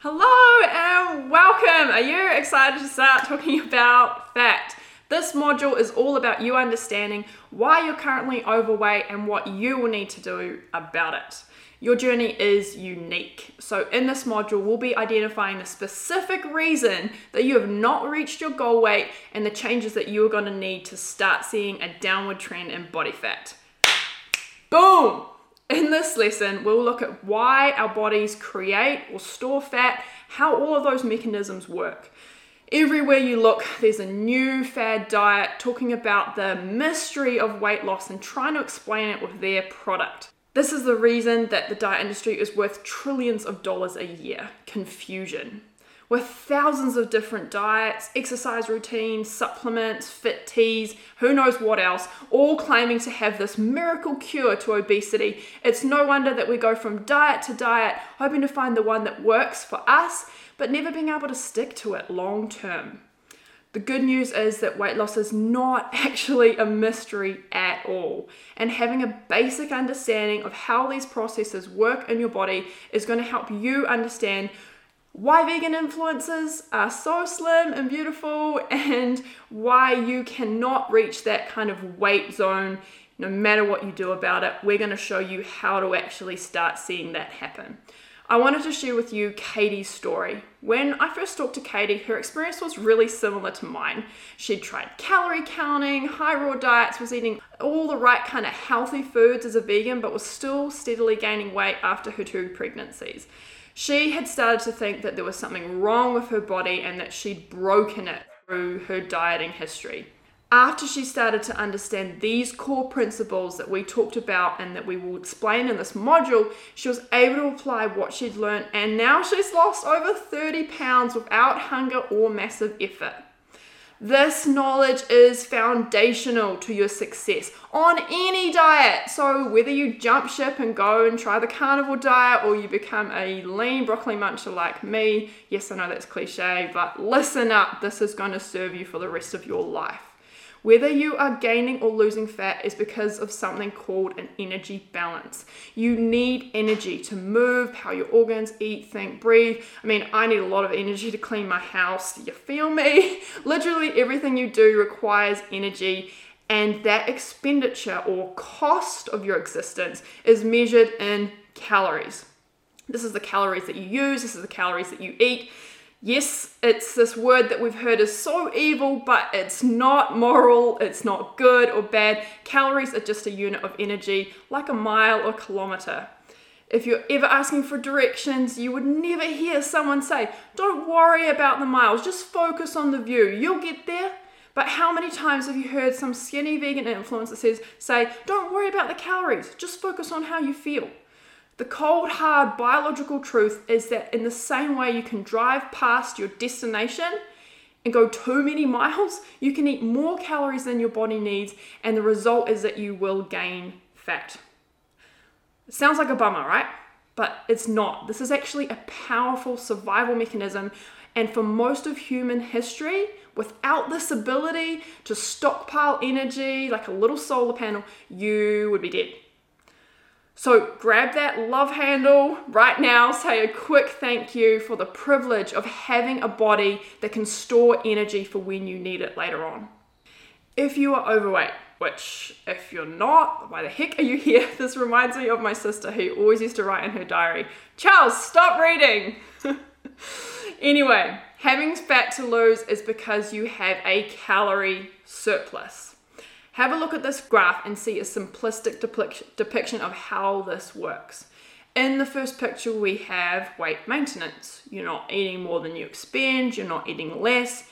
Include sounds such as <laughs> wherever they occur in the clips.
Hello and welcome. Are you excited to start talking about fat? This module is all about you understanding why you're currently overweight and what you will need to do about it. Your journey is unique. So, in this module, we'll be identifying the specific reason that you have not reached your goal weight and the changes that you are going to need to start seeing a downward trend in body fat. Boom! In this lesson, we'll look at why our bodies create or store fat, how all of those mechanisms work. Everywhere you look, there's a new fad diet talking about the mystery of weight loss and trying to explain it with their product. This is the reason that the diet industry is worth trillions of dollars a year confusion with thousands of different diets, exercise routines, supplements, fit teas, who knows what else, all claiming to have this miracle cure to obesity. It's no wonder that we go from diet to diet, hoping to find the one that works for us, but never being able to stick to it long term. The good news is that weight loss is not <laughs> actually a mystery at all. And having a basic understanding of how these processes work in your body is going to help you understand why vegan influencers are so slim and beautiful and why you cannot reach that kind of weight zone no matter what you do about it. We're going to show you how to actually start seeing that happen. I wanted to share with you Katie's story. When I first talked to Katie, her experience was really similar to mine. She'd tried calorie counting, high raw diets, was eating all the right kind of healthy foods as a vegan, but was still steadily gaining weight after her two pregnancies. She had started to think that there was something wrong with her body and that she'd broken it through her dieting history. After she started to understand these core principles that we talked about and that we will explain in this module, she was able to apply what she'd learned, and now she's lost over 30 pounds without hunger or massive effort. This knowledge is foundational to your success on any diet. So, whether you jump ship and go and try the carnivore diet or you become a lean broccoli muncher like me, yes, I know that's cliche, but listen up, this is going to serve you for the rest of your life. Whether you are gaining or losing fat is because of something called an energy balance. You need energy to move, how your organs eat, think, breathe. I mean, I need a lot of energy to clean my house. You feel me? <laughs> Literally everything you do requires energy. And that expenditure or cost of your existence is measured in calories. This is the calories that you use, this is the calories that you eat. Yes, it's this word that we've heard is so evil, but it's not moral, it's not good or bad. Calories are just a unit of energy, like a mile or kilometer. If you're ever asking for directions, you would never hear someone say, Don't worry about the miles, just focus on the view, you'll get there. But how many times have you heard some skinny vegan influencer says, say, Don't worry about the calories, just focus on how you feel? The cold, hard biological truth is that in the same way you can drive past your destination and go too many <laughs> miles, you can eat more calories than your body needs, and the result is that you will gain fat. Sounds like a bummer, right? But it's not. This is actually a powerful survival mechanism, and for most of human history, without this ability to stockpile energy like a little solar panel, you would be dead. So grab that love handle right now, say a quick thank you for the privilege of having a body that can store energy for when you need it later on. If you are overweight, which if you're not, why the heck are you here? <laughs> This reminds me of my sister who always used to write in her diary, Charles, stop reading. <laughs> anyway, having fat to lose is because you have a calorie surplus. Have a look at this graph and see a simplistic depiction of how this works. In the first picture, we have weight maintenance. You're not eating more than you expend, you're not eating less,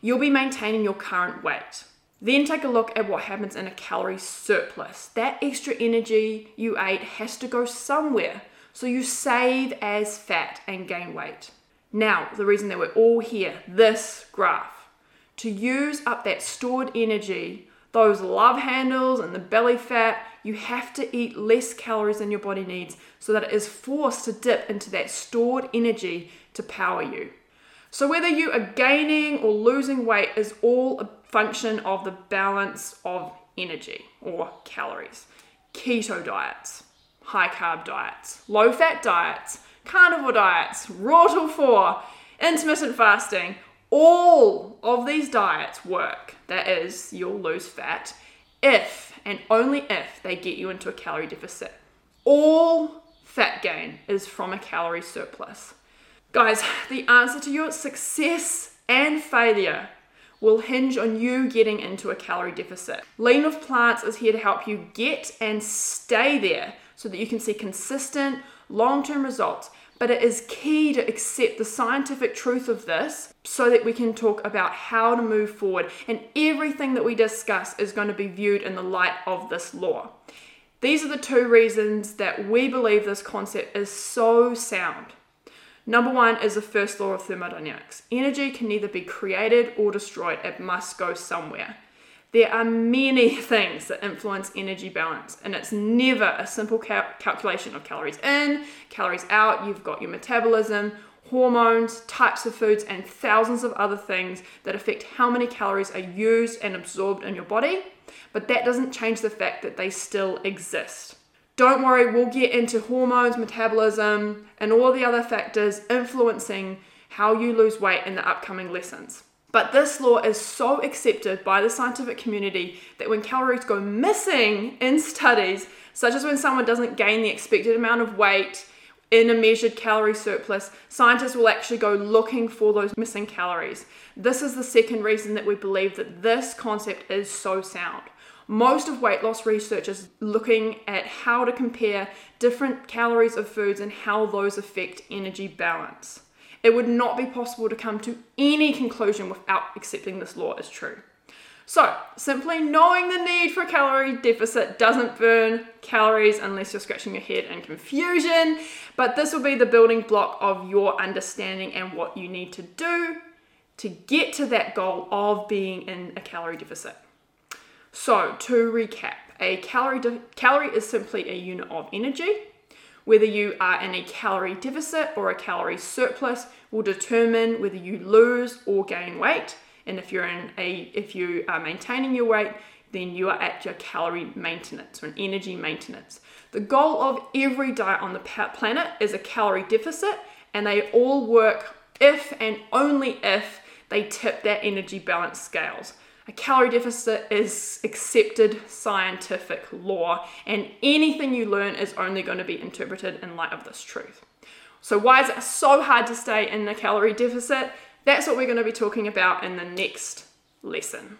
you'll be maintaining your current weight. Then take a look at what happens in a calorie surplus. That extra energy you ate has to go somewhere, so you save as fat and gain weight. Now, the reason that we're all here, this graph, to use up that stored energy those love handles and the belly fat, you have to eat less calories than your body needs so that it is forced to dip into that stored energy to power you. So, whether you are gaining or losing weight is all a function of the balance of energy or calories. Keto diets, high carb diets, low fat diets, carnivore diets, raw till four, intermittent fasting, all of these diets work. That is, you'll lose fat if and only if they get you into a calorie deficit. All fat gain is from a calorie surplus. Guys, the answer to your success and failure will hinge on you getting into a calorie deficit. Lean with Plants is here to help you get and stay there so that you can see consistent, long term results. But it is key to accept the scientific truth of this so that we can talk about how to move forward. And everything that we discuss is going to be viewed in the light of this law. These are the two reasons that we believe this concept is so sound. Number one is the first law of thermodynamics energy can neither be created or destroyed, it must go somewhere. There are many <laughs> things that influence energy balance, and it's never a simple cal- calculation of calories in, calories out. You've got your metabolism, hormones, types of foods, and thousands of other things that affect how many calories are used and absorbed in your body. But that doesn't change the fact that they still exist. Don't worry, we'll get into hormones, metabolism, and all the other factors influencing how you lose weight in the upcoming lessons. But this law is so accepted by the scientific community that when calories go missing in studies, such as when someone doesn't gain the expected amount of weight in a measured calorie surplus, scientists will actually go looking for those missing calories. This is the second reason that we believe that this concept is so sound. Most of weight loss research is looking at how to compare different calories of foods and how those affect energy balance. It would not be possible to come to any conclusion without accepting this law as true. So, simply knowing the need for a calorie deficit doesn't burn calories unless you're scratching your head in confusion, but this will be the building block of your understanding and what you need to do to get to that goal of being in a calorie deficit. So, to recap, a calorie, de- calorie is simply a unit of energy. Whether you are in a calorie deficit or a calorie surplus will determine whether you lose or gain weight. And if you're in a if you are maintaining your weight, then you are at your calorie maintenance or an energy maintenance. The goal of every diet on the planet is a calorie deficit, and they all work if and only if they tip their energy balance scales. A calorie deficit is accepted scientific law, and anything you learn is only going to be interpreted in light of this truth. So, why is it so hard to stay in a calorie deficit? That's what we're going to be talking about in the next lesson.